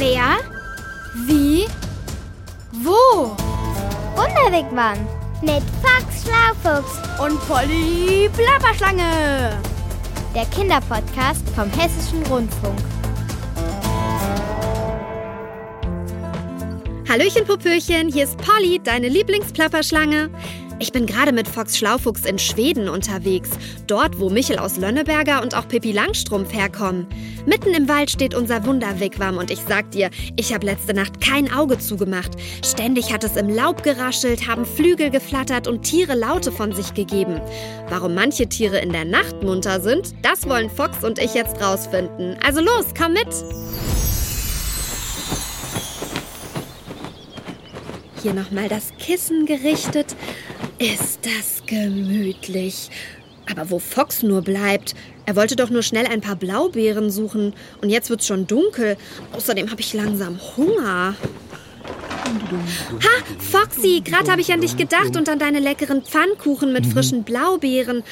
Wer? Wie? Wo? Wunderwegmann mit Fox Schlaufuchs Und Polly Plapperschlange. der Kinderpodcast vom Hessischen Rundfunk. Hallöchen, Popöchen, hier ist Polly, deine Lieblingsplapperschlange. Ich bin gerade mit Fox Schlaufuchs in Schweden unterwegs. Dort, wo Michel aus Lönneberger und auch Pippi Langstrumpf herkommen. Mitten im Wald steht unser Wunderwigwam und ich sag dir, ich habe letzte Nacht kein Auge zugemacht. Ständig hat es im Laub geraschelt, haben Flügel geflattert und Tiere Laute von sich gegeben. Warum manche Tiere in der Nacht munter sind, das wollen Fox und ich jetzt rausfinden. Also los, komm mit! Hier nochmal das Kissen gerichtet. Ist das gemütlich. Aber wo Fox nur bleibt. Er wollte doch nur schnell ein paar Blaubeeren suchen. Und jetzt wird's schon dunkel. Außerdem habe ich langsam Hunger. Ha, Foxy, gerade habe ich an dich gedacht und an deine leckeren Pfannkuchen mit frischen Blaubeeren.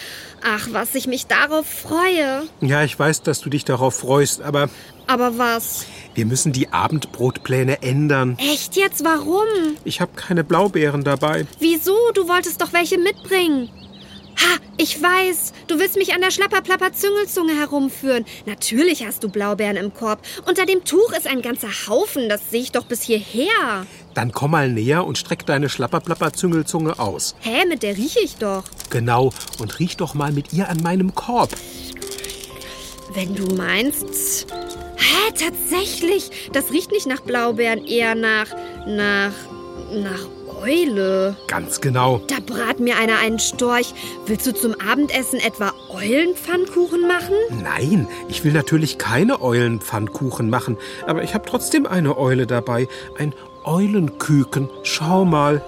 Ach, was ich mich darauf freue. Ja, ich weiß, dass du dich darauf freust, aber Aber was? wir müssen die Abendbrotpläne ändern. Echt jetzt? Warum? Ich habe keine Blaubeeren dabei. Wieso? Du wolltest doch welche mitbringen. Ha, ich weiß. Du willst mich an der Schlapperplapper-Züngelzunge herumführen. Natürlich hast du Blaubeeren im Korb. Unter dem Tuch ist ein ganzer Haufen. Das sehe ich doch bis hierher. Dann komm mal näher und streck deine Schlapperplapper-Züngelzunge aus. Hä, mit der rieche ich doch. Genau, und riech doch mal mit ihr an meinem Korb. Wenn du meinst. Hä, tatsächlich. Das riecht nicht nach Blaubeeren, eher nach. nach. nach Eule. Ganz genau. Da brat mir einer einen Storch. Willst du zum Abendessen etwa Eulenpfannkuchen machen? Nein, ich will natürlich keine Eulenpfannkuchen machen, aber ich habe trotzdem eine Eule dabei. Ein Eulenküken. Schau mal.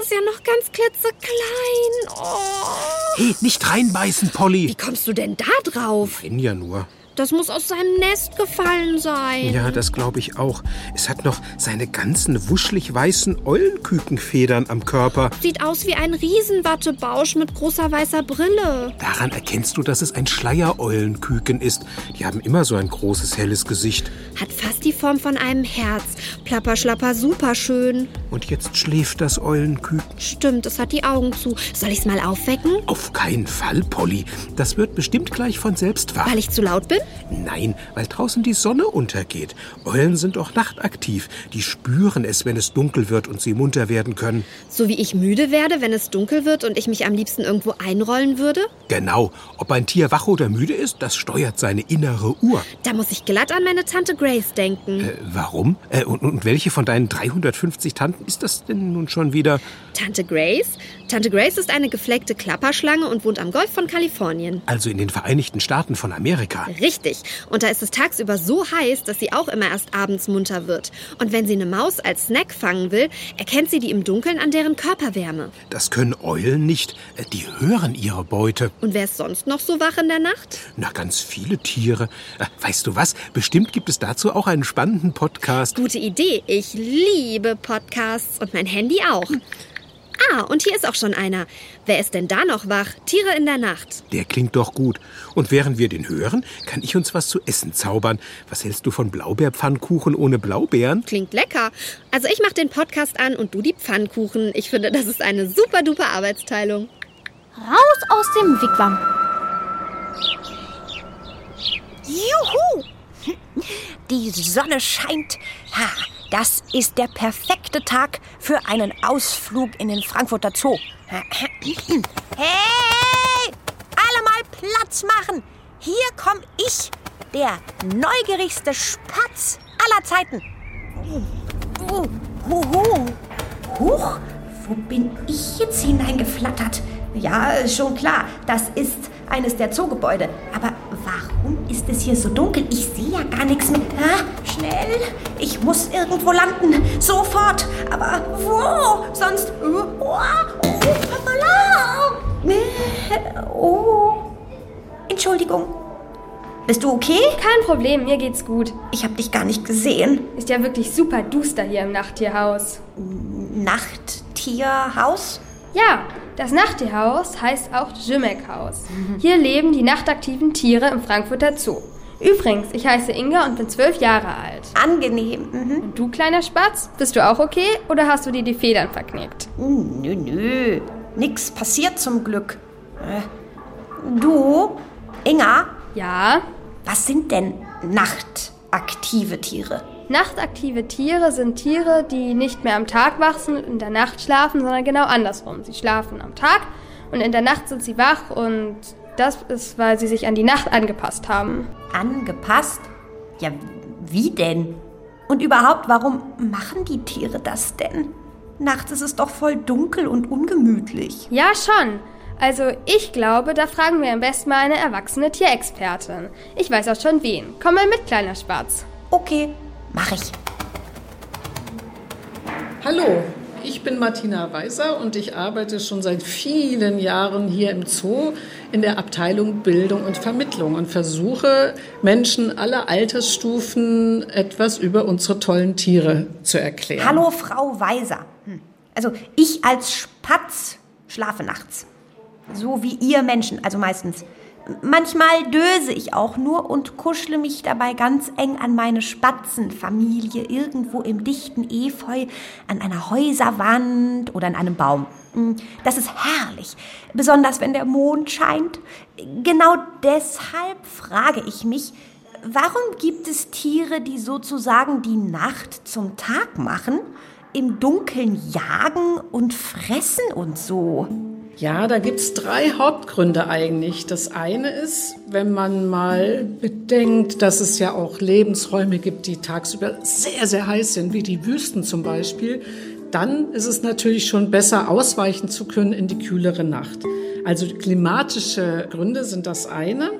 Ist ja noch ganz klitzeklein. Oh. Hey, nicht reinbeißen, Wie Polly. kommst du denn da drauf? Bin ja nur. Das muss aus seinem Nest gefallen sein. Ja, das glaube ich auch. Es hat noch seine ganzen wuschelig weißen Eulenkükenfedern am Körper. Sieht aus wie ein Riesenwattebausch mit großer weißer Brille. Daran erkennst du, dass es ein Schleiereulenküken ist. Die haben immer so ein großes, helles Gesicht. Hat fast die Form von einem Herz. Plapper, schlapper, super schön. Und jetzt schläft das Eulenküken. Stimmt, es hat die Augen zu. Soll ich's mal aufwecken? Auf keinen Fall, Polly. Das wird bestimmt gleich von selbst wach. Weil ich zu laut bin? Nein, weil draußen die Sonne untergeht. Eulen sind auch nachtaktiv. Die spüren es, wenn es dunkel wird und sie munter werden können. So wie ich müde werde, wenn es dunkel wird und ich mich am liebsten irgendwo einrollen würde? Genau. Ob ein Tier wach oder müde ist, das steuert seine innere Uhr. Da muss ich glatt an meine Tante Grace denken. Äh, warum? Äh, und, und welche von deinen 350 Tanten ist das denn nun schon wieder? Tante Grace? Tante Grace ist eine gefleckte Klapperschlange und wohnt am Golf von Kalifornien. Also in den Vereinigten Staaten von Amerika. Richtig. Und da ist es tagsüber so heiß, dass sie auch immer erst abends munter wird. Und wenn sie eine Maus als Snack fangen will, erkennt sie die im Dunkeln an deren Körperwärme. Das können Eulen nicht. Äh, Die hören ihre Beute. Und wer ist sonst noch so wach in der Nacht? Na, ganz viele Tiere. Äh, Weißt du was? Bestimmt gibt es dazu auch einen spannenden Podcast. Gute Idee. Ich liebe Podcasts und mein Handy auch. Ah, und hier ist auch schon einer. Wer ist denn da noch wach? Tiere in der Nacht. Der klingt doch gut. Und während wir den hören, kann ich uns was zu essen zaubern. Was hältst du von Blaubeerpfannkuchen ohne Blaubeeren? Klingt lecker. Also ich mache den Podcast an und du die Pfannkuchen. Ich finde, das ist eine super duper Arbeitsteilung. Raus aus dem Wigwam. Juhu! Die Sonne scheint. Ha, das ist der perfekte Tag für einen Ausflug in den Frankfurter Zoo. Hey! Alle mal Platz machen! Hier komme ich, der neugierigste Spatz aller Zeiten. Uh, Huhu. Huch, wo bin ich jetzt hineingeflattert? Ja, schon klar, das ist eines der Zoogebäude. Aber warum ist es hier so dunkel? Ich sehe ja gar nichts mehr. Ah, schnell, ich muss irgendwo landen. Sofort. Aber wo? Sonst... Oh, oh, oh. Entschuldigung. Bist du okay? Kein Problem, mir geht's gut. Ich habe dich gar nicht gesehen. Ist ja wirklich super duster hier im Nachttierhaus. Nachttierhaus? Ja, das Nachttierhaus heißt auch Jimek-Haus. Hier leben die nachtaktiven Tiere im Frankfurter Zoo. Übrigens, ich heiße Inga und bin zwölf Jahre alt. Angenehm. Mhm. Und du, kleiner Spatz, bist du auch okay oder hast du dir die Federn verknickt? Nö, nö. Nix passiert zum Glück. Äh, Du, Inga, Ja. was sind denn nachtaktive Tiere? Nachtaktive Tiere sind Tiere, die nicht mehr am Tag wachsen und in der Nacht schlafen, sondern genau andersrum. Sie schlafen am Tag und in der Nacht sind sie wach und das ist, weil sie sich an die Nacht angepasst haben. Angepasst? Ja, wie denn? Und überhaupt, warum machen die Tiere das denn? Nachts ist es doch voll dunkel und ungemütlich. Ja, schon. Also ich glaube, da fragen wir am besten mal eine erwachsene Tierexpertin. Ich weiß auch schon wen. Komm mal mit, kleiner Spatz. Okay, mach ich. Hallo, ich bin Martina Weiser und ich arbeite schon seit vielen Jahren hier im Zoo in der Abteilung Bildung und Vermittlung und versuche Menschen aller Altersstufen etwas über unsere tollen Tiere zu erklären. Hallo, Frau Weiser. Hm. Also, ich als Spatz schlafe nachts. So wie ihr Menschen, also meistens. Manchmal döse ich auch nur und kuschle mich dabei ganz eng an meine Spatzenfamilie irgendwo im dichten Efeu, an einer Häuserwand oder an einem Baum. Hm, Das ist herrlich, besonders wenn der Mond scheint. Genau deshalb frage ich mich, warum gibt es Tiere, die sozusagen die Nacht zum Tag machen, im Dunkeln jagen und fressen und so? Ja, da gibt's drei Hauptgründe eigentlich. Das eine ist, wenn man mal bedenkt, dass es ja auch Lebensräume gibt, die tagsüber sehr, sehr heiß sind, wie die Wüsten zum Beispiel, dann ist es natürlich schon besser, ausweichen zu können in die kühlere Nacht. Also klimatische Gründe sind das eine.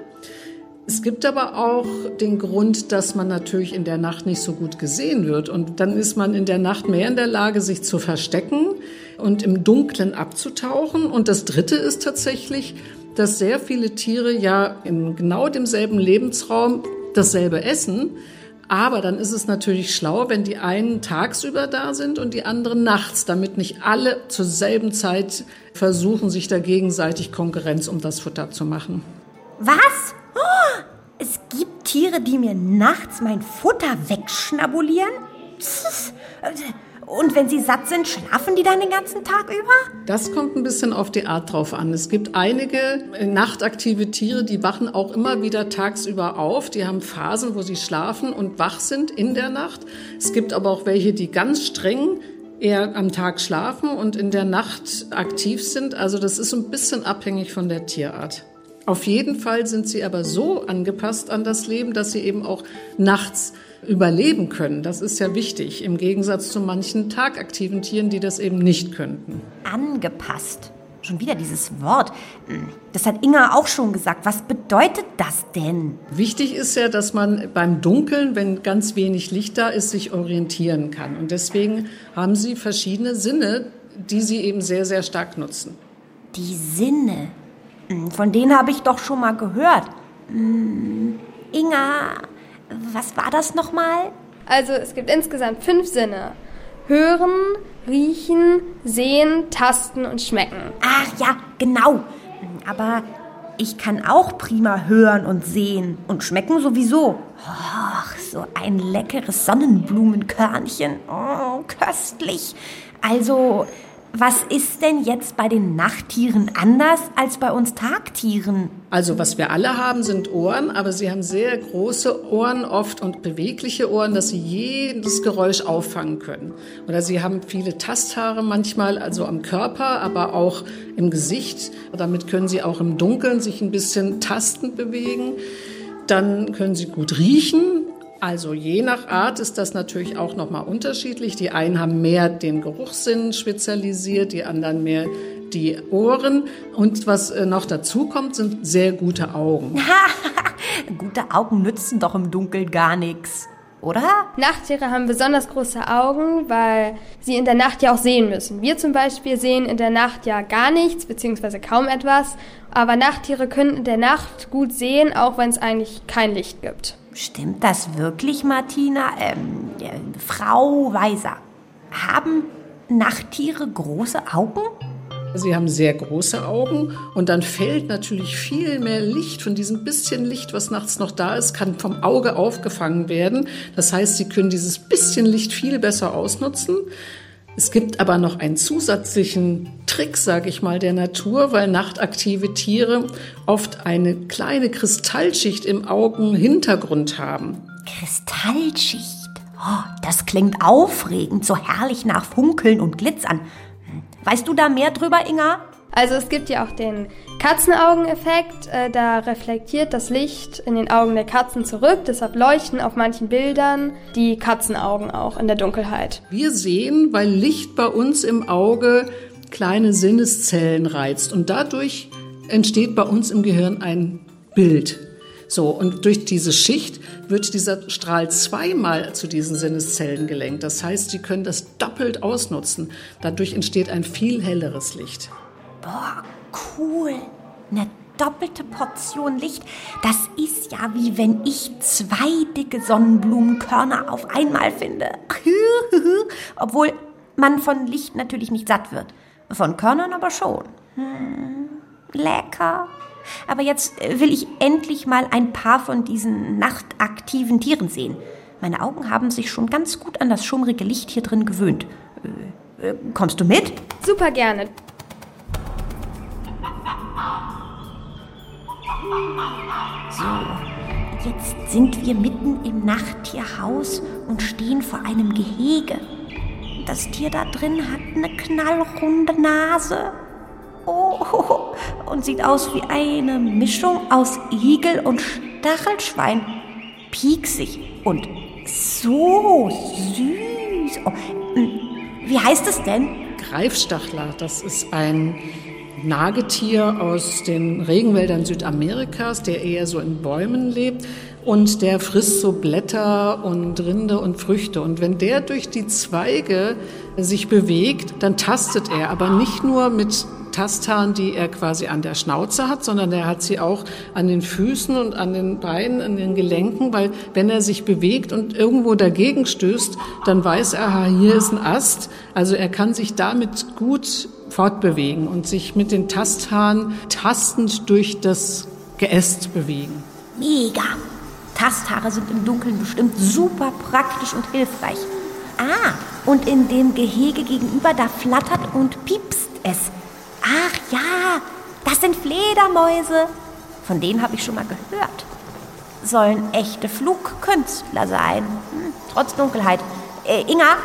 Es gibt aber auch den Grund, dass man natürlich in der Nacht nicht so gut gesehen wird. Und dann ist man in der Nacht mehr in der Lage, sich zu verstecken und im Dunkeln abzutauchen. Und das Dritte ist tatsächlich, dass sehr viele Tiere ja in genau demselben Lebensraum dasselbe essen. Aber dann ist es natürlich schlau, wenn die einen tagsüber da sind und die anderen nachts, damit nicht alle zur selben Zeit versuchen, sich da gegenseitig Konkurrenz um das Futter zu machen. Was? Oh, es gibt Tiere, die mir nachts mein Futter wegschnabulieren? Pff. Und wenn sie satt sind, schlafen die dann den ganzen Tag über? Das kommt ein bisschen auf die Art drauf an. Es gibt einige nachtaktive Tiere, die wachen auch immer wieder tagsüber auf. Die haben Phasen, wo sie schlafen und wach sind in der Nacht. Es gibt aber auch welche, die ganz streng eher am Tag schlafen und in der Nacht aktiv sind. Also das ist ein bisschen abhängig von der Tierart. Auf jeden Fall sind sie aber so angepasst an das Leben, dass sie eben auch nachts überleben können. Das ist ja wichtig, im Gegensatz zu manchen tagaktiven Tieren, die das eben nicht könnten. Angepasst. Schon wieder dieses Wort. Das hat Inga auch schon gesagt. Was bedeutet das denn? Wichtig ist ja, dass man beim Dunkeln, wenn ganz wenig Licht da ist, sich orientieren kann. Und deswegen haben sie verschiedene Sinne, die sie eben sehr, sehr stark nutzen. Die Sinne. Hm, Von denen habe ich doch schon mal gehört. Hm, Inga, was war das nochmal? Also es gibt insgesamt fünf Sinne. Hören, riechen, sehen, tasten und schmecken. Ach ja, genau. Aber ich kann auch prima hören und sehen und schmecken sowieso. Och, so ein leckeres Sonnenblumenkörnchen. Oh, köstlich. Also, was ist denn jetzt bei den Nachttieren anders als bei uns Tagtieren? Also was wir alle haben, sind Ohren, aber sie haben sehr große Ohren oft und bewegliche Ohren, dass sie jedes Geräusch auffangen können. Oder sie haben viele Tasthaare manchmal, also am Körper, aber auch im Gesicht. Damit können sie auch im Dunkeln sich ein bisschen tastend bewegen. Dann können sie gut riechen. Also je nach Art ist das natürlich auch nochmal unterschiedlich. Die einen haben mehr den Geruchssinn spezialisiert, die anderen mehr die Ohren. Und was äh, noch dazu kommt, sind sehr gute Augen. Gute Augen nützen doch im Dunkeln gar nichts, oder? Nachttiere haben besonders große Augen, weil sie in der Nacht ja auch sehen müssen. Wir zum Beispiel sehen in der Nacht ja gar nichts, beziehungsweise kaum etwas. Aber Nachttiere können in der Nacht gut sehen, auch wenn es eigentlich kein Licht gibt. Stimmt das wirklich, Martina? Ähm, äh, Frau Weiser, haben Nachttiere große Augen? Sie haben sehr große Augen und dann fällt natürlich viel mehr Licht von diesem bisschen Licht, was nachts noch da ist, kann vom Auge aufgefangen werden. Das heißt, Sie können dieses bisschen Licht viel besser ausnutzen. Es gibt aber noch einen zusätzlichen Trick, sage ich mal, der Natur, weil nachtaktive Tiere oft eine kleine Kristallschicht im Augenhintergrund haben. Kristallschicht. Oh, das klingt aufregend, so herrlich nach Funkeln und Glitzern. Weißt du da mehr drüber, Inga? Also es gibt ja auch den Katzenaugeneffekt. Äh, da reflektiert das Licht in den Augen der Katzen zurück. Deshalb leuchten auf manchen Bildern die Katzenaugen auch in der Dunkelheit. Wir sehen, weil Licht bei uns im Auge kleine Sinneszellen reizt und dadurch entsteht bei uns im Gehirn ein Bild. So, und durch diese Schicht wird dieser Strahl zweimal zu diesen Sinneszellen gelenkt. Das heißt, sie können das doppelt ausnutzen. Dadurch entsteht ein viel helleres Licht. Boah, cool. Eine doppelte Portion Licht. Das ist ja wie wenn ich zwei dicke Sonnenblumenkörner auf einmal finde. Obwohl man von Licht natürlich nicht satt wird. Von Körnern aber schon. Hm, lecker. Aber jetzt will ich endlich mal ein paar von diesen nachtaktiven Tieren sehen. Meine Augen haben sich schon ganz gut an das schummrige Licht hier drin gewöhnt. Äh, äh, kommst du mit? Super gerne. So, jetzt sind wir mitten im Nachttierhaus und stehen vor einem Gehege. Das Tier da drin hat eine knallrunde Nase. Oh, und sieht aus wie eine Mischung aus Igel und Stachelschwein. Pieksig und so süß. Oh, wie heißt es denn? Greifstachler, das ist ein Nagetier aus den Regenwäldern Südamerikas, der eher so in Bäumen lebt und der frisst so Blätter und Rinde und Früchte. Und wenn der durch die Zweige sich bewegt, dann tastet er, aber nicht nur mit Tasthahn, die er quasi an der Schnauze hat, sondern er hat sie auch an den Füßen und an den Beinen, an den Gelenken, weil wenn er sich bewegt und irgendwo dagegen stößt, dann weiß er, hier ist ein Ast. Also er kann sich damit gut fortbewegen und sich mit den Tasthahn tastend durch das Geäst bewegen. Mega! Tasthaare sind im Dunkeln bestimmt super praktisch und hilfreich. Ah, und in dem Gehege gegenüber, da flattert und piepst es. Ach ja, das sind Fledermäuse. Von denen habe ich schon mal gehört. Sollen echte Flugkünstler sein. Hm, trotz Dunkelheit. Äh, Inga,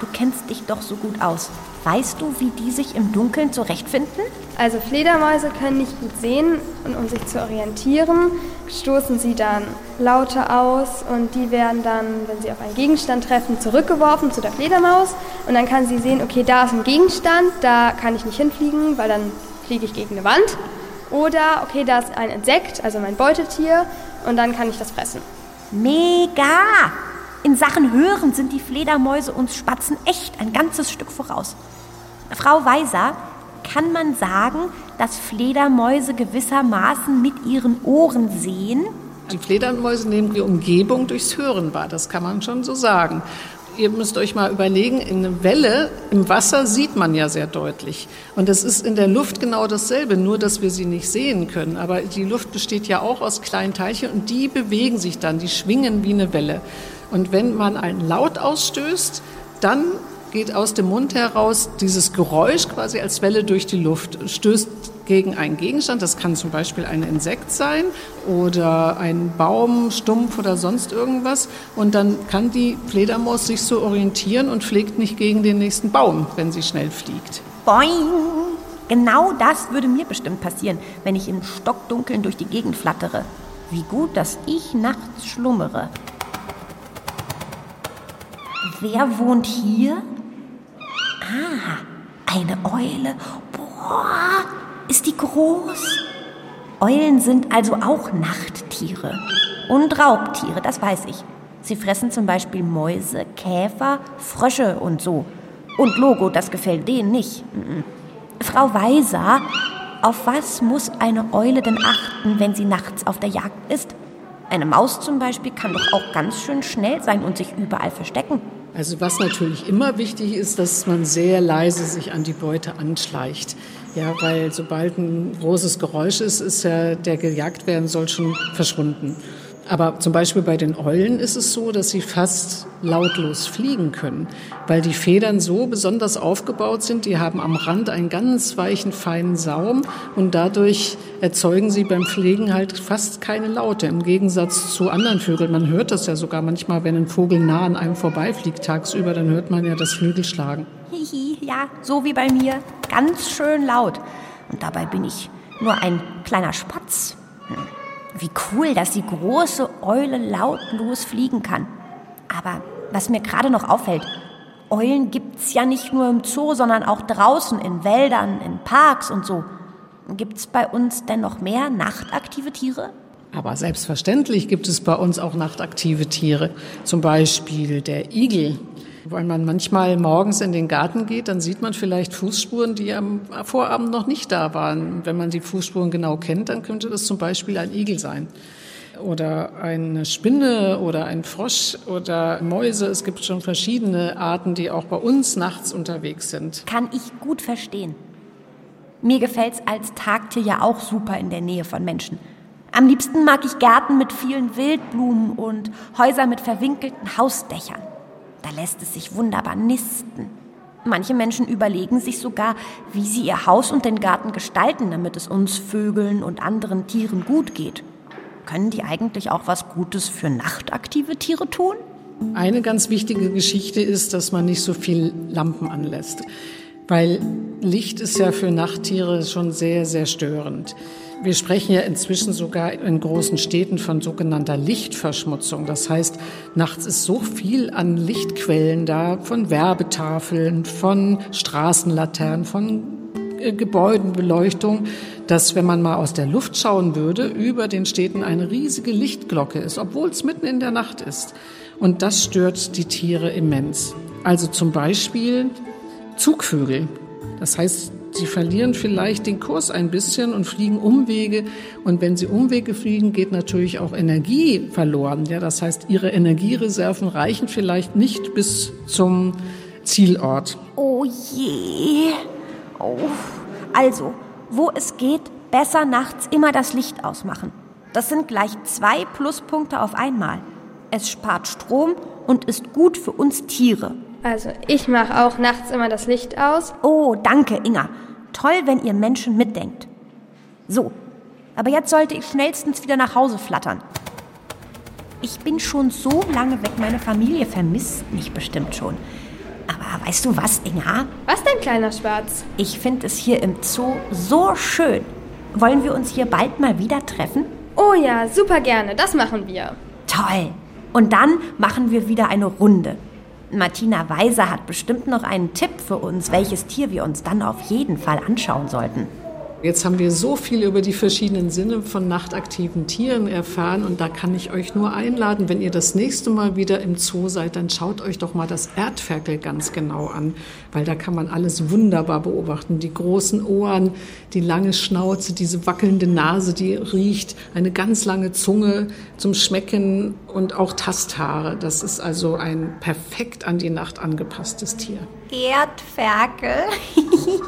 du kennst dich doch so gut aus. Weißt du, wie die sich im Dunkeln zurechtfinden? Also Fledermäuse können nicht gut sehen und um sich zu orientieren, stoßen sie dann Laute aus und die werden dann, wenn sie auf einen Gegenstand treffen, zurückgeworfen zu der Fledermaus und dann kann sie sehen, okay, da ist ein Gegenstand, da kann ich nicht hinfliegen, weil dann fliege ich gegen eine Wand. Oder, okay, da ist ein Insekt, also mein Beutetier und dann kann ich das fressen. Mega! In Sachen Hören sind die Fledermäuse uns Spatzen echt ein ganzes Stück voraus. Frau Weiser, kann man sagen, dass Fledermäuse gewissermaßen mit ihren Ohren sehen? Die Fledermäuse nehmen die Umgebung durchs Hören wahr, das kann man schon so sagen. Ihr müsst euch mal überlegen, eine Welle im Wasser sieht man ja sehr deutlich. Und es ist in der Luft genau dasselbe, nur dass wir sie nicht sehen können. Aber die Luft besteht ja auch aus kleinen Teilchen und die bewegen sich dann, die schwingen wie eine Welle. Und wenn man einen Laut ausstößt, dann geht aus dem Mund heraus dieses Geräusch quasi als Welle durch die Luft, stößt gegen einen Gegenstand. Das kann zum Beispiel ein Insekt sein oder ein Baum, Stumpf oder sonst irgendwas. Und dann kann die Fledermaus sich so orientieren und fliegt nicht gegen den nächsten Baum, wenn sie schnell fliegt. Boing! Genau das würde mir bestimmt passieren, wenn ich im Stockdunkeln durch die Gegend flattere. Wie gut, dass ich nachts schlummere. Wer wohnt hier? Ah, eine Eule. Boah, ist die groß? Eulen sind also auch Nachttiere. Und Raubtiere, das weiß ich. Sie fressen zum Beispiel Mäuse, Käfer, Frösche und so. Und Logo, das gefällt denen nicht. Frau Weiser, auf was muss eine Eule denn achten, wenn sie nachts auf der Jagd ist? Eine Maus zum Beispiel kann doch auch ganz schön schnell sein und sich überall verstecken. Also was natürlich immer wichtig ist, dass man sehr leise sich an die Beute anschleicht. Ja, weil sobald ein großes Geräusch ist, ist ja der gejagt werden soll schon verschwunden. Aber zum Beispiel bei den Eulen ist es so, dass sie fast lautlos fliegen können, weil die Federn so besonders aufgebaut sind. Die haben am Rand einen ganz weichen, feinen Saum und dadurch erzeugen sie beim Fliegen halt fast keine Laute. Im Gegensatz zu anderen Vögeln. Man hört das ja sogar manchmal, wenn ein Vogel nah an einem vorbeifliegt tagsüber, dann hört man ja das Flügelschlagen. Hihi, ja, so wie bei mir. Ganz schön laut. Und dabei bin ich nur ein kleiner Spatz. Hm. Wie cool, dass die große Eule lautlos fliegen kann. Aber was mir gerade noch auffällt, Eulen gibt's ja nicht nur im Zoo, sondern auch draußen in Wäldern, in Parks und so. Gibt's bei uns denn noch mehr nachtaktive Tiere? Aber selbstverständlich gibt es bei uns auch nachtaktive Tiere. Zum Beispiel der Igel. Weil man manchmal morgens in den Garten geht, dann sieht man vielleicht Fußspuren, die am Vorabend noch nicht da waren. Wenn man die Fußspuren genau kennt, dann könnte das zum Beispiel ein Igel sein. Oder eine Spinne oder ein Frosch oder Mäuse. Es gibt schon verschiedene Arten, die auch bei uns nachts unterwegs sind. Kann ich gut verstehen. Mir gefällt's als Tagtier ja auch super in der Nähe von Menschen. Am liebsten mag ich Gärten mit vielen Wildblumen und Häuser mit verwinkelten Hausdächern. Da lässt es sich wunderbar nisten. Manche Menschen überlegen sich sogar, wie sie ihr Haus und den Garten gestalten, damit es uns Vögeln und anderen Tieren gut geht. Können die eigentlich auch was Gutes für nachtaktive Tiere tun? Eine ganz wichtige Geschichte ist, dass man nicht so viel Lampen anlässt, weil Licht ist ja für Nachttiere schon sehr, sehr störend. Wir sprechen ja inzwischen sogar in großen Städten von sogenannter Lichtverschmutzung. Das heißt, nachts ist so viel an Lichtquellen da, von Werbetafeln, von Straßenlaternen, von äh, Gebäudenbeleuchtung, dass wenn man mal aus der Luft schauen würde, über den Städten eine riesige Lichtglocke ist, obwohl es mitten in der Nacht ist. Und das stört die Tiere immens. Also zum Beispiel Zugvögel. Das heißt, Sie verlieren vielleicht den Kurs ein bisschen und fliegen Umwege. Und wenn sie Umwege fliegen, geht natürlich auch Energie verloren. Ja, das heißt, ihre Energiereserven reichen vielleicht nicht bis zum Zielort. Oh je. Oh. Also, wo es geht, besser nachts immer das Licht ausmachen. Das sind gleich zwei Pluspunkte auf einmal. Es spart Strom und ist gut für uns Tiere. Also ich mache auch nachts immer das Licht aus. Oh, danke, Inga. Toll, wenn ihr Menschen mitdenkt. So, aber jetzt sollte ich schnellstens wieder nach Hause flattern. Ich bin schon so lange weg, meine Familie vermisst mich bestimmt schon. Aber weißt du was, Inga? Was denn, kleiner Schwarz? Ich finde es hier im Zoo so schön. Wollen wir uns hier bald mal wieder treffen? Oh ja, super gerne. Das machen wir. Toll. Und dann machen wir wieder eine Runde. Martina Weiser hat bestimmt noch einen Tipp für uns, welches Tier wir uns dann auf jeden Fall anschauen sollten. Jetzt haben wir so viel über die verschiedenen Sinne von nachtaktiven Tieren erfahren und da kann ich euch nur einladen, wenn ihr das nächste Mal wieder im Zoo seid, dann schaut euch doch mal das Erdferkel ganz genau an, weil da kann man alles wunderbar beobachten. Die großen Ohren, die lange Schnauze, diese wackelnde Nase, die riecht, eine ganz lange Zunge zum Schmecken und auch Tasthaare. Das ist also ein perfekt an die Nacht angepasstes Tier. Erdferkel.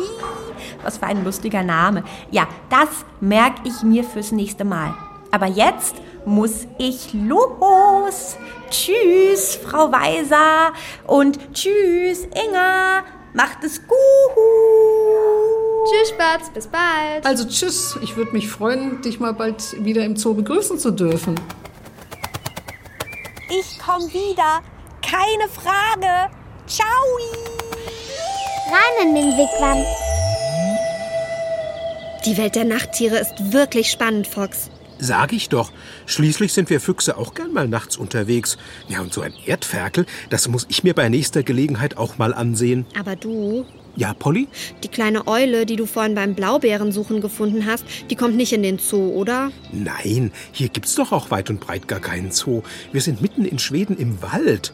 Was für ein lustiger Name. Ja, das merke ich mir fürs nächste Mal. Aber jetzt muss ich los. Tschüss, Frau Weiser. Und tschüss, Inga. Macht es gut. Tschüss, Spatz. Bis bald. Also tschüss. Ich würde mich freuen, dich mal bald wieder im Zoo begrüßen zu dürfen. Ich komme wieder. Keine Frage. Ciao. Rein in den Wigwam. Die Welt der Nachttiere ist wirklich spannend, Fox. Sag ich doch. Schließlich sind wir Füchse auch gern mal nachts unterwegs. Ja, und so ein Erdferkel, das muss ich mir bei nächster Gelegenheit auch mal ansehen. Aber du, Ja, Polly? Die kleine Eule, die du vorhin beim Blaubeerensuchen gefunden hast, die kommt nicht in den Zoo, oder? Nein, hier gibt's doch auch weit und breit gar keinen Zoo. Wir sind mitten in Schweden im Wald.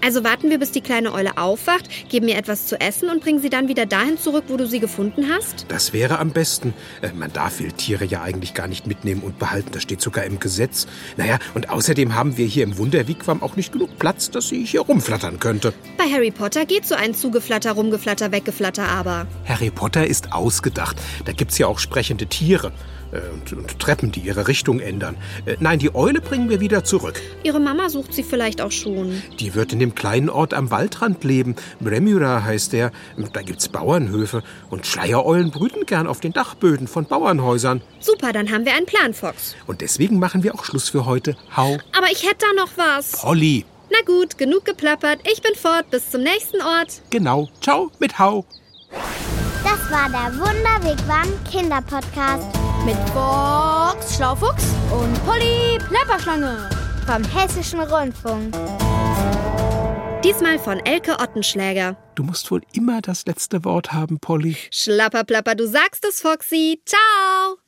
Also warten wir, bis die kleine Eule aufwacht, geben ihr etwas zu essen und bringen sie dann wieder dahin zurück, wo du sie gefunden hast? Das wäre am besten. Äh, Man darf Wildtiere ja eigentlich gar nicht mitnehmen und behalten. Das steht sogar im Gesetz. Naja, und außerdem haben wir hier im Wunderwigwam auch nicht genug Platz, dass sie hier rumflattern könnte. Bei Harry Potter geht so ein Zugeflatter, Rumgeflatter, Weggeflatter aber. Harry Potter ist ausgedacht. Da gibt's ja auch sprechende Tiere. Äh, Und, und Treppen, die ihre Richtung ändern. Äh, Nein, die Eule bringen wir wieder zurück. Ihre Mama sucht sie vielleicht auch schon. Die wird in dem kleinen Ort am Waldrand leben. Bremyra heißt der. Da gibt's Bauernhöfe. Und Schleiereulen brüten gern auf den Dachböden von Bauernhäusern. Super, dann haben wir einen Plan, Fox. Und deswegen machen wir auch Schluss für heute. Hau. Aber ich hätte da noch was. Polly. Na gut, genug geplappert. Ich bin fort. Bis zum nächsten Ort. Genau. Ciao mit Hau. Das war der Wunderwegwam Kinderpodcast Mit Fox Schlaufuchs und Polly Plapperschlange. vom Hessischen Rundfunk. Diesmal von Elke Ottenschläger. Du musst wohl immer das letzte Wort haben, Polly. Schlapperplapper, du sagst es, Foxy. Ciao.